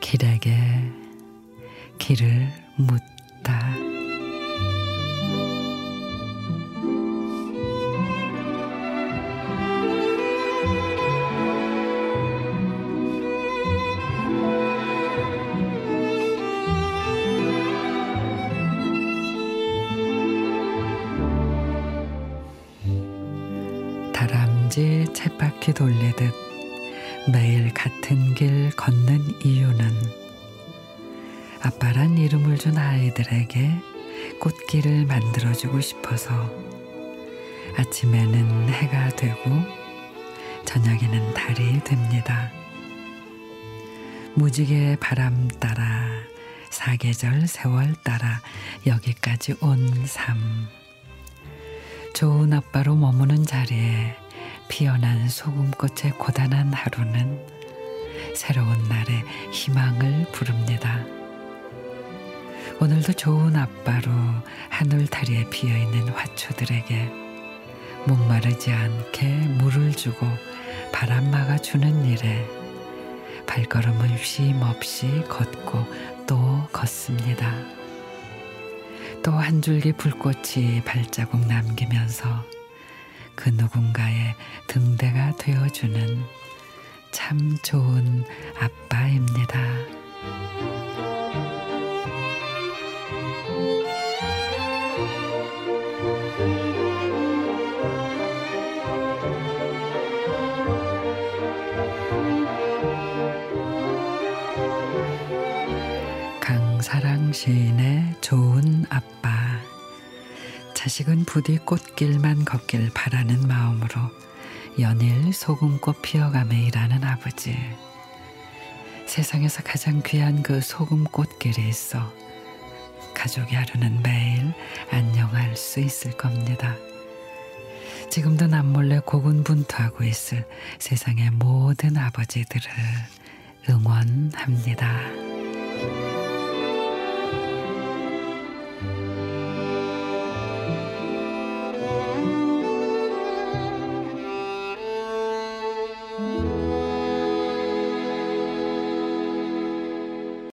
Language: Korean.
길에게 길을 묻다. 다람쥐 쳇바퀴 돌리듯 매일 같은 길 걷는 이유는 아빠란 이름을 준 아이들에게 꽃길을 만들어주고 싶어서 아침에는 해가 되고 저녁에는 달이 됩니다. 무지개 바람 따라 사계절 세월 따라 여기까지 온 삶. 좋은 아빠로 머무는 자리에 피어난 소금꽃의 고단한 하루는 새로운 날의 희망을 부릅니다. 오늘도 좋은 아빠로 하늘다리에 피어있는 화초들에게 목마르지 않게 물을 주고 바람 막아주는 일에 발걸음을 쉼 없이 걷고 또 걷습니다. 또 한 줄기 불꽃이 발자국 남기면서 그 누군가의 등대가 되어주는 참 좋은 아빠입니다. 시인의 좋은 아빠. 자식은 부디 꽃길만 걷길 바라는 마음으로 연일 소금꽃 피어가며 일하는 아버지. 세상에서 가장 귀한 그 소금꽃길이 있어 가족의 하루는 매일 안녕할 수 있을 겁니다. 지금도 남몰래 고군분투하고 있을 세상의 모든 아버지들을 응원합니다.